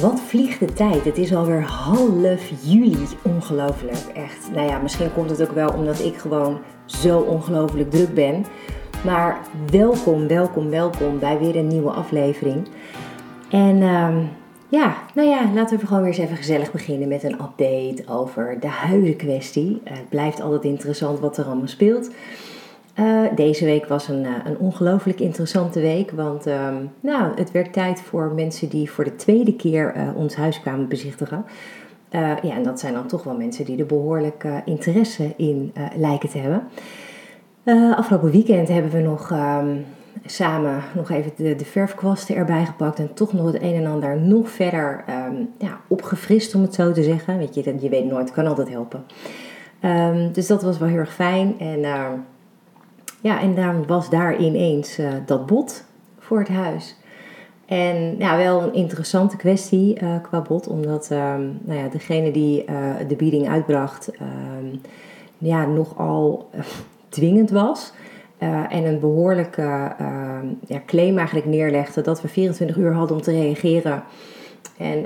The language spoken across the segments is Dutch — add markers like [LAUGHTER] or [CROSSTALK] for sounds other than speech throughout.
Wat vliegt de tijd? Het is alweer half juli. Ongelooflijk, echt. Nou ja, misschien komt het ook wel omdat ik gewoon zo ongelooflijk druk ben. Maar welkom, welkom, welkom bij weer een nieuwe aflevering. En ehm, ja, nou ja, laten we gewoon weer eens even gezellig beginnen met een update over de huizenkwestie. Uh, het blijft altijd interessant wat er allemaal speelt. Uh, deze week was een, uh, een ongelooflijk interessante week, want uh, nou, het werd tijd voor mensen die voor de tweede keer uh, ons huis kwamen bezichtigen. ja, en dat zijn dan toch wel mensen die er behoorlijk interesse in lijken te hebben. afgelopen weekend hebben we nog um, samen nog even de, de, verfkwasten erbij gepakt en toch nog het een en ander nog verder um, ja, opgefrist, om het zo te zeggen. Weet je, je weet nooit, kan altijd helpen. Dus dat was wel heel erg fijn en ja, en dan was daar ineens uh, dat bod voor het huis. En ja, wel een interessante kwestie uh, qua bod, omdat um, nou ja, degene die uh, de bieding uitbracht, um, ja, nogal dwingend was. en een behoorlijke ehm, ja, claim eigenlijk neerlegde dat we 24 uur hadden om te reageren. En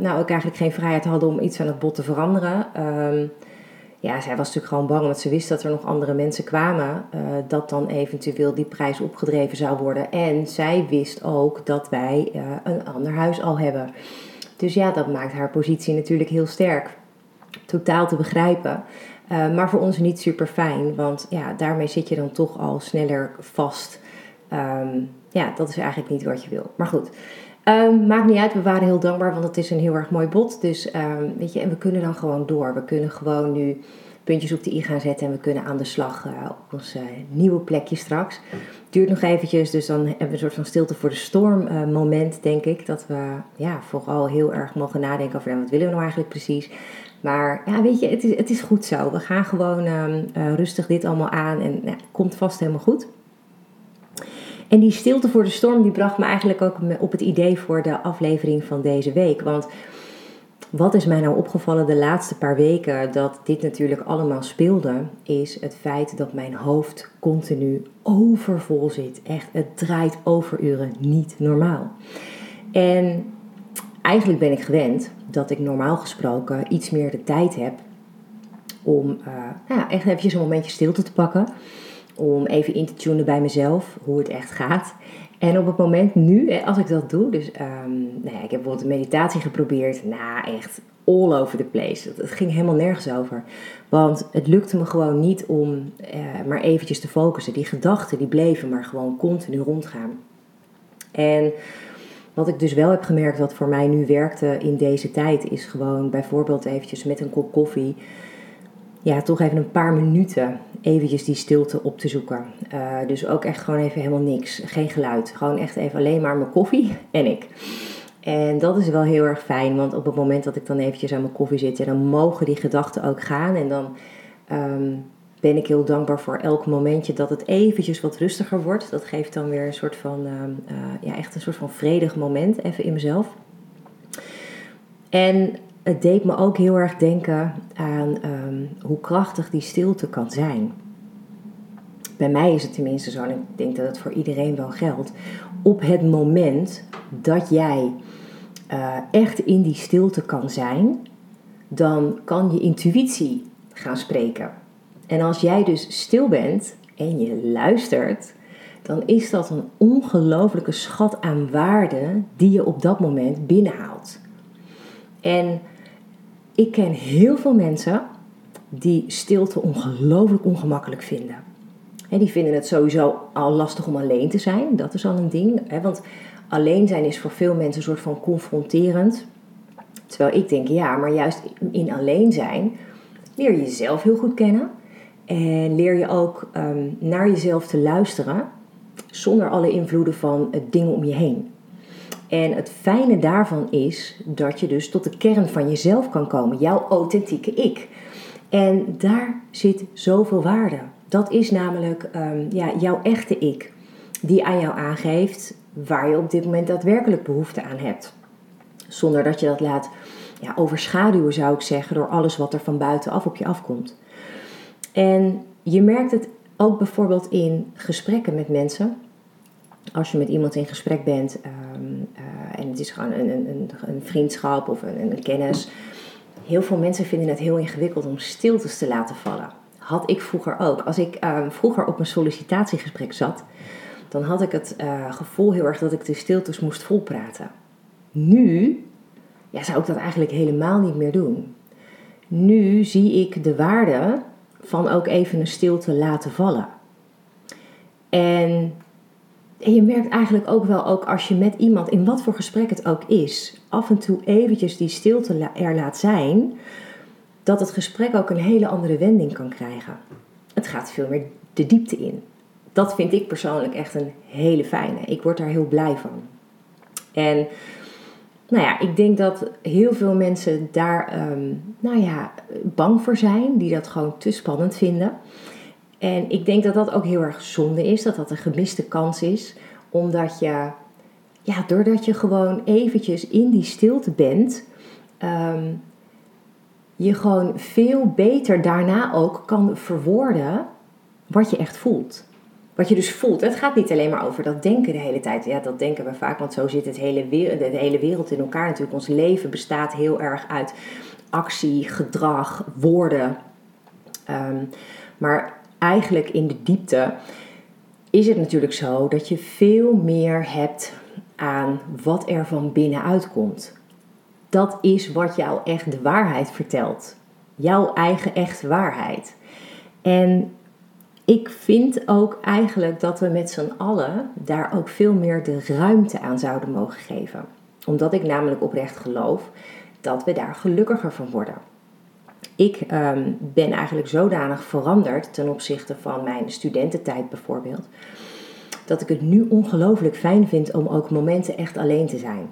nou, ook eigenlijk geen vrijheid hadden om iets aan het bod te veranderen ja, zij was natuurlijk gewoon bang, want ze wist dat er nog andere mensen kwamen, uh, dat dan eventueel die prijs opgedreven zou worden. En zij wist ook dat wij uh, een ander huis al hebben. Dus ja, dat maakt haar positie natuurlijk heel sterk. Totaal te begrijpen. Uh, maar voor ons niet super fijn, want ja, daarmee zit je dan toch al sneller vast. Um, ja, dat is eigenlijk niet wat je wil. Maar goed. Um, maakt niet uit, we waren heel dankbaar, want het is een heel erg mooi bod. Dus um, weet je, en we kunnen dan gewoon door. We kunnen gewoon nu puntjes op de i gaan zetten en we kunnen aan de slag uh, op ons uh, nieuwe plekje straks. Duurt nog eventjes, dus dan hebben we een soort van stilte voor de storm uh, moment, denk ik. Dat we ja, vooral heel erg mogen nadenken over wat willen we nou eigenlijk precies. Maar ja, weet je, het is, het is goed zo. We gaan gewoon um, rustig dit allemaal aan en ja, komt vast helemaal goed. En die stilte voor de storm die bracht me eigenlijk ook op het idee voor de aflevering van deze week. Want wat is mij nou opgevallen de laatste paar weken dat dit natuurlijk allemaal speelde, is het feit dat mijn hoofd continu overvol zit. Echt, het draait overuren, niet normaal. En eigenlijk ben ik gewend dat ik normaal gesproken iets meer de tijd heb om uh, ja, echt eventjes een momentje stilte te pakken om even in te tunen bij mezelf hoe het echt gaat. En op het moment nu, als ik dat doe, dus um, nou ja, ik heb bijvoorbeeld een meditatie geprobeerd, nou echt all over the place. Het ging helemaal nergens over. Want het lukte me gewoon niet om uh, maar eventjes te focussen. Die gedachten die bleven maar gewoon continu rondgaan. En wat ik dus wel heb gemerkt wat voor mij nu werkte in deze tijd is gewoon bijvoorbeeld eventjes met een kop koffie ja, toch even een paar minuten eventjes die stilte op te zoeken. Uh, dus ook echt gewoon even helemaal niks, geen geluid. Gewoon echt even alleen maar mijn koffie [LAUGHS] en ik. En dat is wel heel erg fijn, want op het moment dat ik dan eventjes aan mijn koffie zit, ja, dan mogen die gedachten ook gaan. En dan um, ben ik heel dankbaar voor elk momentje dat het eventjes wat rustiger wordt. Dat geeft dan weer een soort van, um, uh, ja, echt een soort van vredig moment even in mezelf. En het deed me ook heel erg denken aan um, hoe krachtig die stilte kan zijn. Bij mij is het tenminste zo, en ik denk dat het voor iedereen wel geldt. Op het moment dat jij uh, echt in die stilte kan zijn, dan kan je intuïtie gaan spreken. En als jij dus stil bent en je luistert, dan is dat een ongelofelijke schat aan waarde die je op dat moment binnenhaalt. En ik ken heel veel mensen die stilte ongelooflijk ongemakkelijk vinden. die vinden het sowieso al lastig om alleen te zijn. Dat is al een ding. want alleen zijn is voor veel mensen een soort van confronterend. Terwijl ik denk, ja, maar juist in alleen zijn leer je jezelf heel goed kennen. En leer je ook ehm, naar jezelf te luisteren zonder alle invloeden van het dingen om je heen. En het fijne daarvan is dat je dus tot de kern van jezelf kan komen, jouw authentieke ik. En daar zit zoveel waarde. Dat is namelijk ehm, ja, jouw echte ik, die aan jou aangeeft waar je op dit moment daadwerkelijk behoefte aan hebt. Zonder dat je dat laat ja, overschaduwen, zou ik zeggen, door alles wat er van buitenaf op je afkomt. En je merkt het ook bijvoorbeeld in gesprekken met mensen. Als je met iemand in gesprek bent ehm, eh, en het is gewoon een, een, een vriendschap of een, een kennis. Heel veel mensen vinden het heel ingewikkeld om stiltes te laten vallen. Had ik vroeger ook. Als ik ehm, vroeger op een sollicitatiegesprek zat, dan had ik het uh, gevoel heel erg dat ik de stiltes moest volpraten. Nu ja, zou ik dat eigenlijk helemaal niet meer doen. Nu zie ik de waarde van ook even een stilte laten vallen. En, en je merkt eigenlijk ook wel, ook als je met iemand, in wat voor gesprek het ook is, af en toe eventjes die stilte er laat zijn, dat het gesprek ook een hele andere wending kan krijgen. Het gaat veel meer de diepte in. Dat vind ik persoonlijk echt een hele fijne. Ik word daar heel blij van. En nou ja, ik denk dat heel veel mensen daar ehm, nou ja, bang voor zijn, die dat gewoon te spannend vinden. En ik denk dat dat ook heel erg zonde is, dat dat een gemiste kans is, omdat je, ja, doordat je gewoon eventjes in die stilte bent, ehm, je gewoon veel beter daarna ook kan verwoorden wat je echt voelt. Wat je dus voelt. Het gaat niet alleen maar over dat denken de hele tijd. Ja, dat denken we vaak, want zo zit het hele wereld, de hele wereld in elkaar natuurlijk. Ons leven bestaat heel erg uit actie, gedrag, woorden. Ehm, maar eigenlijk in de diepte is het natuurlijk zo dat je veel meer hebt aan wat er van binnenuit komt. Dat is wat jou echt de waarheid vertelt. Jouw eigen echte waarheid. En ik vind ook eigenlijk dat we met z'n allen daar ook veel meer de ruimte aan zouden mogen geven. Omdat ik namelijk oprecht geloof dat we daar gelukkiger van worden. Ik ehm, ben eigenlijk zodanig veranderd ten opzichte van mijn studententijd bijvoorbeeld, dat ik het nu ongelooflijk fijn vind om ook momenten echt alleen te zijn.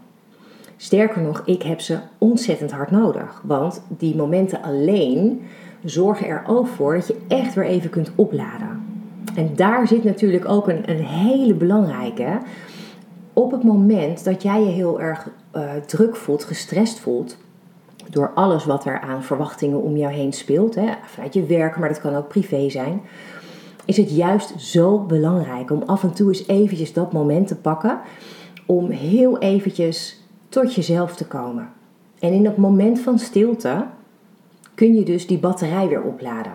Sterker nog, ik heb ze ontzettend hard nodig, want die momenten alleen zorgen er ook voor dat je echt weer even kunt opladen. En daar zit natuurlijk ook een, een hele belangrijke. Op het moment dat jij je heel erg uh, druk voelt, gestrest voelt, door alles wat er aan verwachtingen om jou heen speelt, hè, vanuit je werk, maar dat kan ook privé zijn, is het juist zo belangrijk om af en toe eens eventjes dat moment te pakken om heel eventjes tot jezelf te komen. En in dat moment van stilte kun je dus die batterij weer opladen.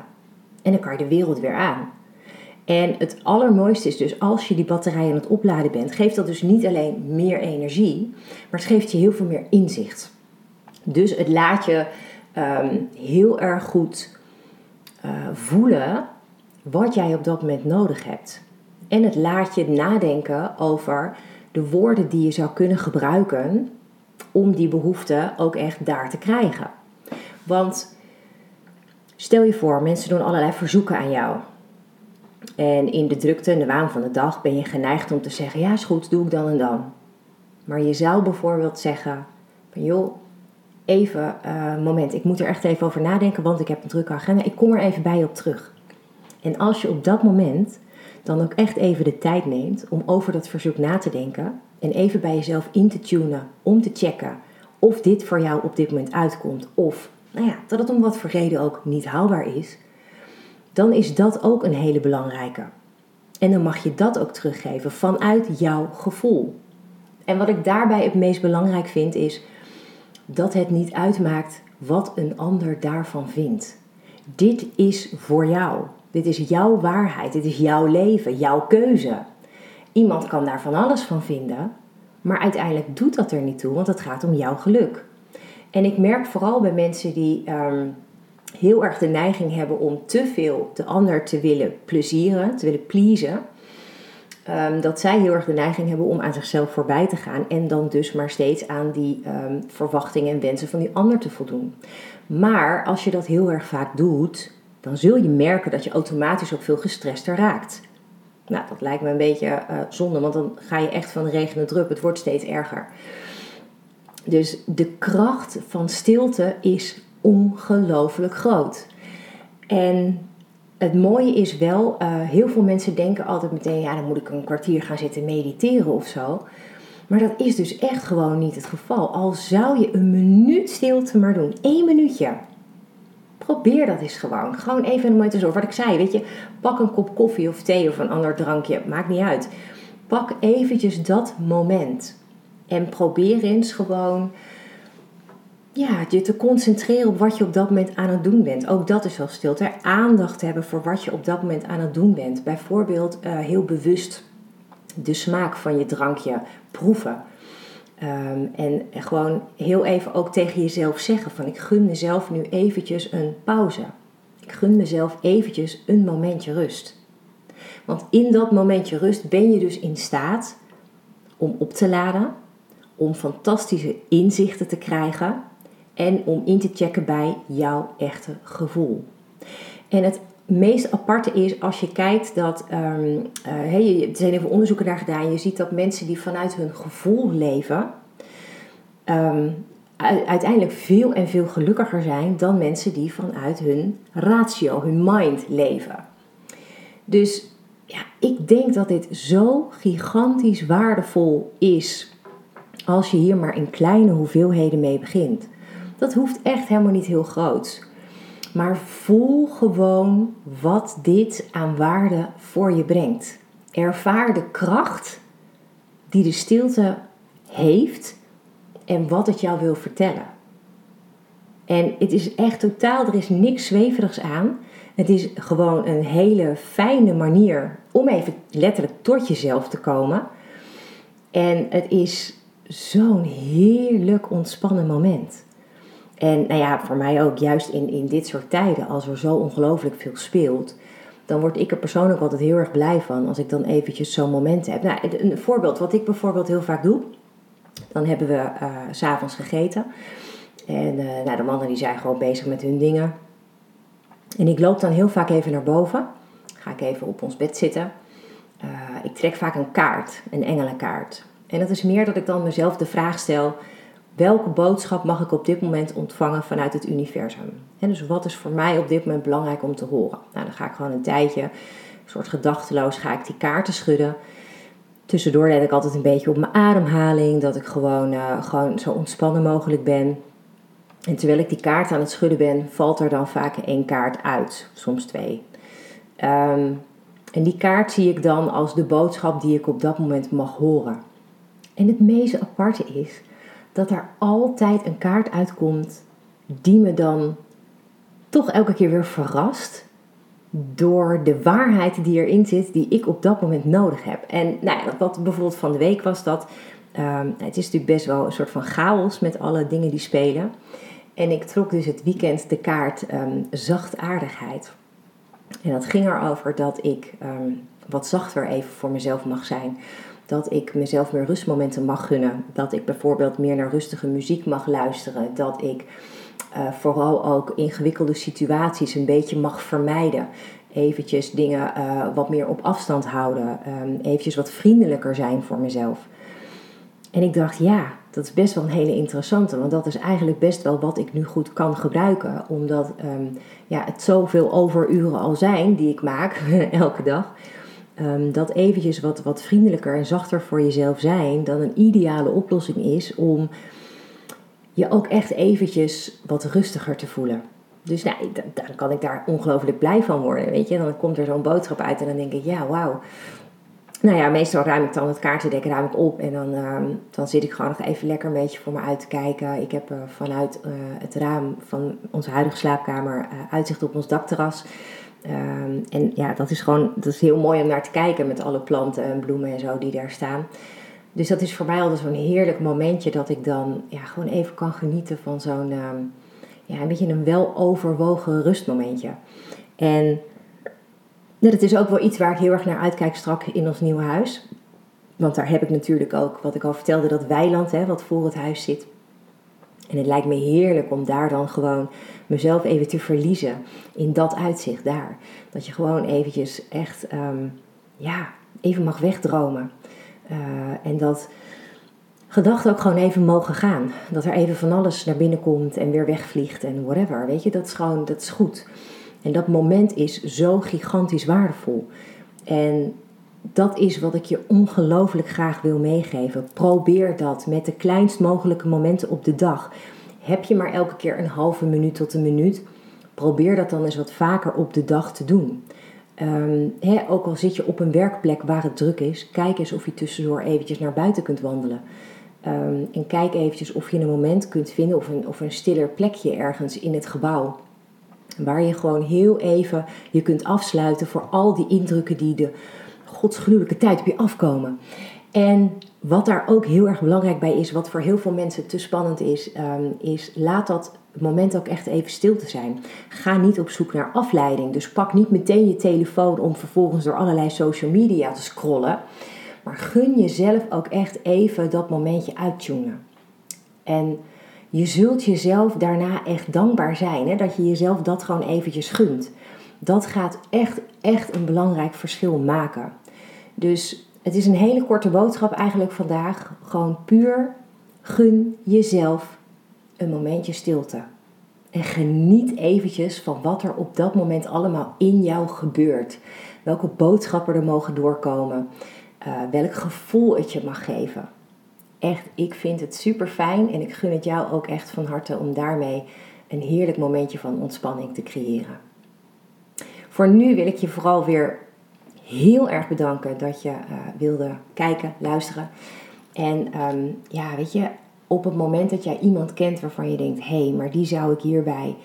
En dan kan je de wereld weer aan. En het allermooiste is dus als je die batterij aan het opladen bent, geeft dat dus niet alleen meer energie, maar het geeft je heel veel meer inzicht. Dus het laat je ehm, heel erg goed uh, voelen wat jij op dat moment nodig hebt. En het laat je nadenken over de woorden die je zou kunnen gebruiken om die behoefte ook echt daar te krijgen. Want Stel je voor, mensen doen allerlei verzoeken aan jou. En in de drukte en de waan van de dag ben je geneigd om te zeggen: Ja, is goed, doe ik dan en dan. Maar je zou bijvoorbeeld zeggen: van, Joh, even uh, moment, ik moet er echt even over nadenken, want ik heb een drukke agenda. Ik kom er even bij op terug. En als je op dat moment dan ook echt even de tijd neemt om over dat verzoek na te denken en even bij jezelf in te tunen om te checken of dit voor jou op dit moment uitkomt of nou ja, dat het om wat voor reden ook niet haalbaar is, dan is dat ook een hele belangrijke. En dan mag je dat ook teruggeven vanuit jouw gevoel. En wat ik daarbij het meest belangrijk vind is dat het niet uitmaakt wat een ander daarvan vindt. Dit is voor jou. Dit is jouw waarheid. Dit is jouw leven, jouw keuze. Iemand kan daar van alles van vinden, maar uiteindelijk doet dat er niet toe, want het gaat om jouw geluk. En ik merk vooral bij mensen die ehm, heel erg de neiging hebben om te veel de ander te willen plezieren, te willen pleasen. Um, dat zij heel erg de neiging hebben om aan zichzelf voorbij te gaan en dan dus maar steeds aan die um, verwachtingen en wensen van die ander te voldoen. Maar als je dat heel erg vaak doet, dan zul je merken dat je automatisch ook veel gestrester raakt. Nou, dat lijkt me een beetje uh, zonde, want dan ga je echt van de regen naar. Het wordt steeds erger. Dus de kracht van stilte is ongelooflijk groot. En het mooie is wel, uh, heel veel mensen denken altijd meteen, ja, dan moet ik een kwartier gaan zitten mediteren of zo. Maar dat is dus echt gewoon niet het geval. Al zou je een minuut stilte maar doen, één minuutje. Probeer dat eens gewoon. Gewoon even een moment zo. Wat ik zei, weet je, pak een kop koffie of thee of een ander drankje, maakt niet uit. Pak eventjes dat moment. En probeer eens gewoon ja, je te concentreren op wat je op dat moment aan het doen bent. Ook dat is wel stilte. Aandacht hebben voor wat je op dat moment aan het doen bent. Bijvoorbeeld uh, heel bewust de smaak van je drankje proeven. Um, en gewoon heel even ook tegen jezelf zeggen van ik gun mezelf nu eventjes een pauze. Ik gun mezelf eventjes een momentje rust. Want in dat momentje rust ben je dus in staat om op te laden, om fantastische inzichten te krijgen en om in te checken bij jouw echte gevoel. En het meest aparte is als je kijkt dat, um, uh, er zijn even onderzoeken naar gedaan, je ziet dat mensen die vanuit hun gevoel leven, ehm, uiteindelijk veel en veel gelukkiger zijn dan mensen die vanuit hun ratio, hun mind leven. Dus ja, ik denk dat dit zo gigantisch waardevol is als je hier maar in kleine hoeveelheden mee begint. Dat hoeft echt helemaal niet heel groot. Maar voel gewoon wat dit aan waarde voor je brengt. Ervaar de kracht die de stilte heeft en wat het jou wil vertellen. En het is echt totaal, er is niks zweverigs aan. Het is gewoon een hele fijne manier om even letterlijk tot jezelf te komen. En het is zo'n heerlijk ontspannen moment. En nou ja, voor mij ook, juist in, in dit soort tijden, als er zo ongelooflijk veel speelt, dan word ik er persoonlijk altijd heel erg blij van als ik dan eventjes zo'n moment heb. Nou, een voorbeeld, wat ik bijvoorbeeld heel vaak doe, dan hebben we uh, s'avonds gegeten. En uh, nou, de mannen die zijn gewoon bezig met hun dingen. En ik loop dan heel vaak even naar boven. Ga ik even op ons bed zitten. Uh, ik trek vaak een kaart, een engelenkaart. En dat is meer dat ik dan mezelf de vraag stel: welke boodschap mag ik op dit moment ontvangen vanuit het universum? En dus wat is voor mij op dit moment belangrijk om te horen? Nou, dan ga ik gewoon een tijdje, een soort gedachteloos, ga ik die kaarten schudden. Tussendoor let ik altijd een beetje op mijn ademhaling, dat ik gewoon, uh, gewoon zo ontspannen mogelijk ben. En terwijl ik die kaart aan het schudden ben, valt er dan vaak één kaart uit, soms twee. Um, en die kaart zie ik dan als de boodschap die ik op dat moment mag horen. En het meest aparte is dat er altijd een kaart uitkomt die me dan toch elke keer weer verrast door de waarheid die erin zit, die ik op dat moment nodig heb. En nou ja, wat bijvoorbeeld van de week was dat. Um, het is natuurlijk best wel een soort van chaos met alle dingen die spelen. En ik trok dus het weekend de kaart um, zachtaardigheid. En dat ging erover dat ik um, wat zachter even voor mezelf mag zijn dat ik mezelf meer rustmomenten mag gunnen. Dat ik bijvoorbeeld meer naar rustige muziek mag luisteren. Dat ik uh, vooral ook ingewikkelde situaties een beetje mag vermijden. Eventjes dingen uh, wat meer op afstand houden. Um, eventjes wat vriendelijker zijn voor mezelf. En ik dacht, ja, dat is best wel een hele interessante. Want dat is eigenlijk best wel wat ik nu goed kan gebruiken. Omdat um, ja, het zoveel overuren al zijn die ik maak [LAUGHS] elke dag um, dat eventjes wat, wat vriendelijker en zachter voor jezelf zijn dan een ideale oplossing is om je ook echt eventjes wat rustiger te voelen. Dus nou, dan kan ik daar ongelooflijk blij van worden, weet je. Dan komt er zo'n boodschap uit en dan denk ik, ja, wauw. Nou ja, meestal ruim ik dan het kaartendek ruim ik op en dan, um, dan zit ik gewoon nog even lekker een beetje voor me uit te kijken. Ik heb uh, vanuit uh, het raam van onze huidige slaapkamer uh, uitzicht op ons dakterras. Um, en ja, dat is gewoon dat is heel mooi om naar te kijken met alle planten en bloemen en zo die daar staan. Dus dat is voor mij altijd zo'n heerlijk momentje dat ik dan ja, gewoon even kan genieten van zo'n um, ja, een beetje een weloverwogen rustmomentje. En dat is ook wel iets waar ik heel erg naar uitkijk strak in ons nieuwe huis. Want daar heb ik natuurlijk ook, wat ik al vertelde, dat weiland hè, wat voor het huis zit. En het lijkt me heerlijk om daar dan gewoon mezelf even te verliezen in dat uitzicht daar. Dat je gewoon eventjes echt, um, ja, even mag wegdromen. Uh, en dat gedachten ook gewoon even mogen gaan. Dat er even van alles naar binnen komt en weer wegvliegt en whatever. Weet je, dat is gewoon, dat is goed. En dat moment is zo gigantisch waardevol. En dat is wat ik je ongelooflijk graag wil meegeven. Probeer dat met de kleinst mogelijke momenten op de dag. Heb je maar elke keer een halve minuut tot een minuut? Probeer dat dan eens wat vaker op de dag te doen. Um, ook al zit je op een werkplek waar het druk is, kijk eens of je tussendoor eventjes naar buiten kunt wandelen. Ehm, en kijk eventjes of je een moment kunt vinden of een, of een stiller plekje ergens in het gebouw. Waar je gewoon heel even je kunt afsluiten voor al die indrukken die de godsgruwelijke tijd op je afkomen. En wat daar ook heel erg belangrijk bij is, wat voor heel veel mensen te spannend is, ehm, is laat dat moment ook echt even stil te zijn. Ga niet op zoek naar afleiding. Dus pak niet meteen je telefoon om vervolgens door allerlei social media te scrollen. Maar gun jezelf ook echt even dat momentje uittunen. En je zult jezelf daarna echt dankbaar zijn hè, dat je jezelf dat gewoon eventjes gunt. Dat gaat echt, echt een belangrijk verschil maken. Dus het is een hele korte boodschap eigenlijk vandaag. Gewoon puur gun jezelf een momentje stilte. En geniet eventjes van wat er op dat moment allemaal in jou gebeurt. Welke boodschappen er mogen doorkomen. Uh, welk gevoel het je mag geven. Echt, ik vind het super fijn en ik gun het jou ook echt van harte om daarmee een heerlijk momentje van ontspanning te creëren. Voor nu wil ik je vooral weer heel erg bedanken dat je uh, wilde kijken, luisteren. En um, ja, weet je, op het moment dat jij iemand kent waarvan je denkt: hé, hey, maar die zou ik hierbij,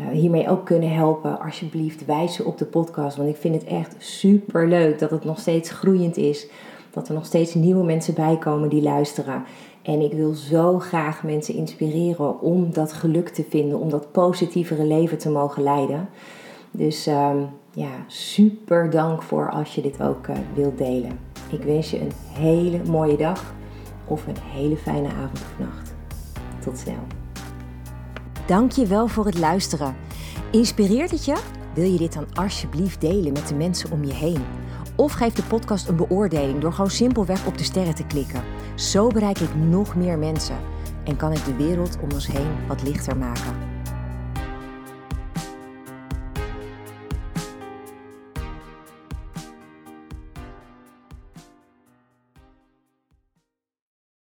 uh, hiermee ook kunnen helpen, alsjeblieft wijs ze op de podcast. Want ik vind het echt super leuk dat het nog steeds groeiend is. Dat er nog steeds nieuwe mensen bij komen die luisteren. En ik wil zo graag mensen inspireren om dat geluk te vinden, om dat positievere leven te mogen leiden. Dus um, ja, super dank voor als je dit ook uh, wilt delen. Ik wens je een hele mooie dag of een hele fijne avond of nacht. Tot snel. Dank je wel voor het luisteren. Inspireert het je? Wil je dit dan alsjeblieft delen met de mensen om je heen? Of geef de podcast een beoordeling door gewoon simpelweg op de sterren te klikken. Zo bereik ik nog meer mensen en kan ik de wereld om ons heen wat lichter maken.